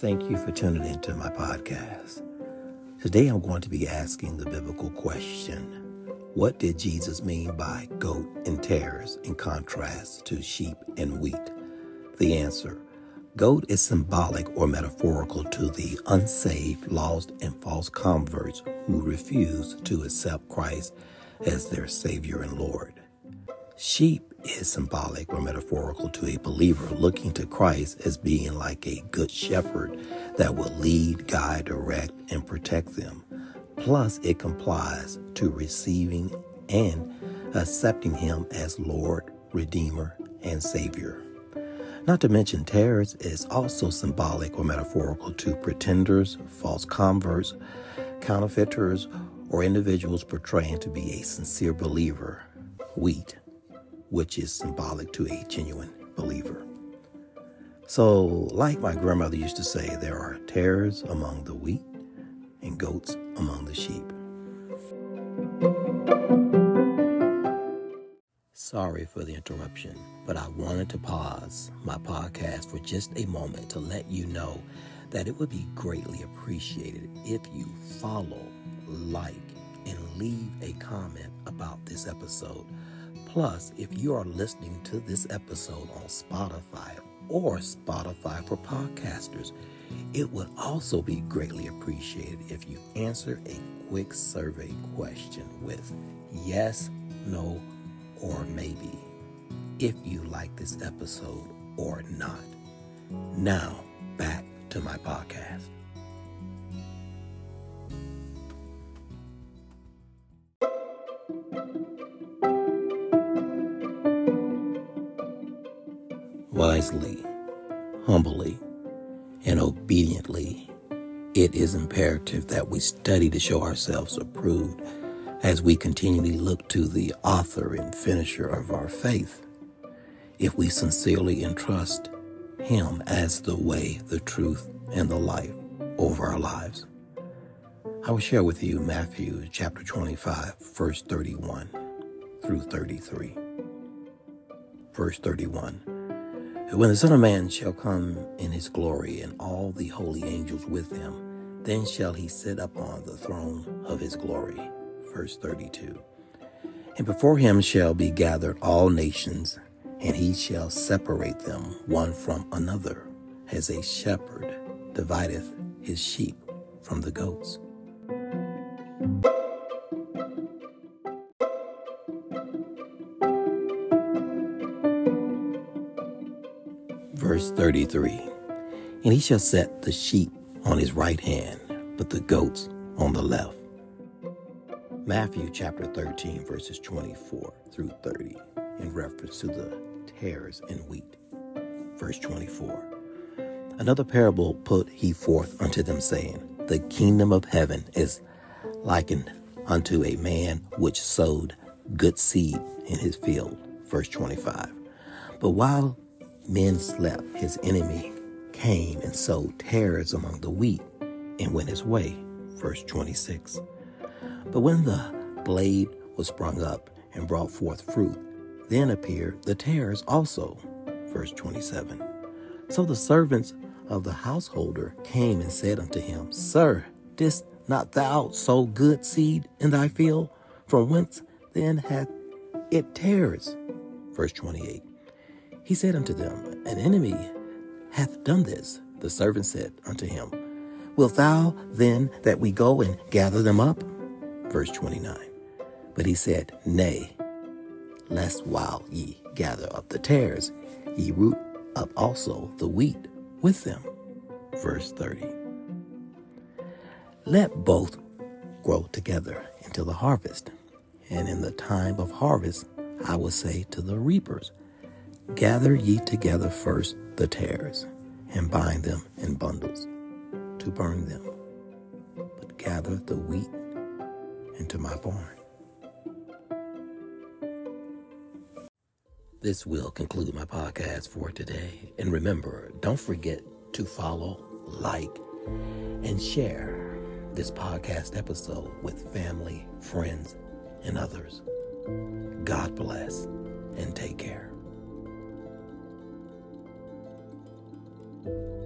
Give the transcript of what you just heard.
Thank you for tuning into my podcast. Today I'm going to be asking the biblical question What did Jesus mean by goat and tares in contrast to sheep and wheat? The answer Goat is symbolic or metaphorical to the unsaved, lost, and false converts who refuse to accept Christ as their Savior and Lord. Sheep is symbolic or metaphorical to a believer looking to Christ as being like a good shepherd that will lead, guide, direct, and protect them. Plus, it complies to receiving and accepting Him as Lord, Redeemer, and Savior. Not to mention, tares is also symbolic or metaphorical to pretenders, false converts, counterfeiters, or individuals portraying to be a sincere believer. Wheat which is symbolic to a genuine believer. So, like my grandmother used to say, there are tares among the wheat and goats among the sheep. Sorry for the interruption, but I wanted to pause my podcast for just a moment to let you know that it would be greatly appreciated if you follow, like, and leave a comment about this episode Plus, if you are listening to this episode on Spotify or Spotify for podcasters, it would also be greatly appreciated if you answer a quick survey question with yes, no, or maybe if you like this episode or not. Now, back to my podcast. Wisely, humbly, and obediently, it is imperative that we study to show ourselves approved as we continually look to the author and finisher of our faith. If we sincerely entrust Him as the way, the truth, and the life over our lives. I will share with you Matthew chapter 25, verse 31 through 33. Verse 31. When the Son of Man shall come in his glory, and all the holy angels with him, then shall he sit upon the throne of his glory. Verse 32. And before him shall be gathered all nations, and he shall separate them one from another, as a shepherd divideth his sheep from the goats. Verse 33 And he shall set the sheep on his right hand, but the goats on the left. Matthew chapter 13, verses 24 through 30, in reference to the tares and wheat. Verse 24 Another parable put he forth unto them, saying, The kingdom of heaven is likened unto a man which sowed good seed in his field. Verse 25. But while men slept, his enemy came and sowed tares among the wheat and went his way. Verse 26. But when the blade was sprung up and brought forth fruit, then appeared the tares also. Verse 27. So the servants of the householder came and said unto him, Sir, didst not thou sow good seed in thy field? From whence then hath it tares? Verse 28. He said unto them, An enemy hath done this. The servant said unto him, Wilt thou then that we go and gather them up? Verse 29. But he said, Nay, lest while ye gather up the tares, ye root up also the wheat with them. Verse 30. Let both grow together until the harvest. And in the time of harvest, I will say to the reapers, Gather ye together first the tares, and bind them in bundles to burn them, but gather the wheat into my barn. This will conclude my podcast for today. And remember, don't forget to follow, like, and share this podcast episode with family, friends, and others. God bless and take care. Thank you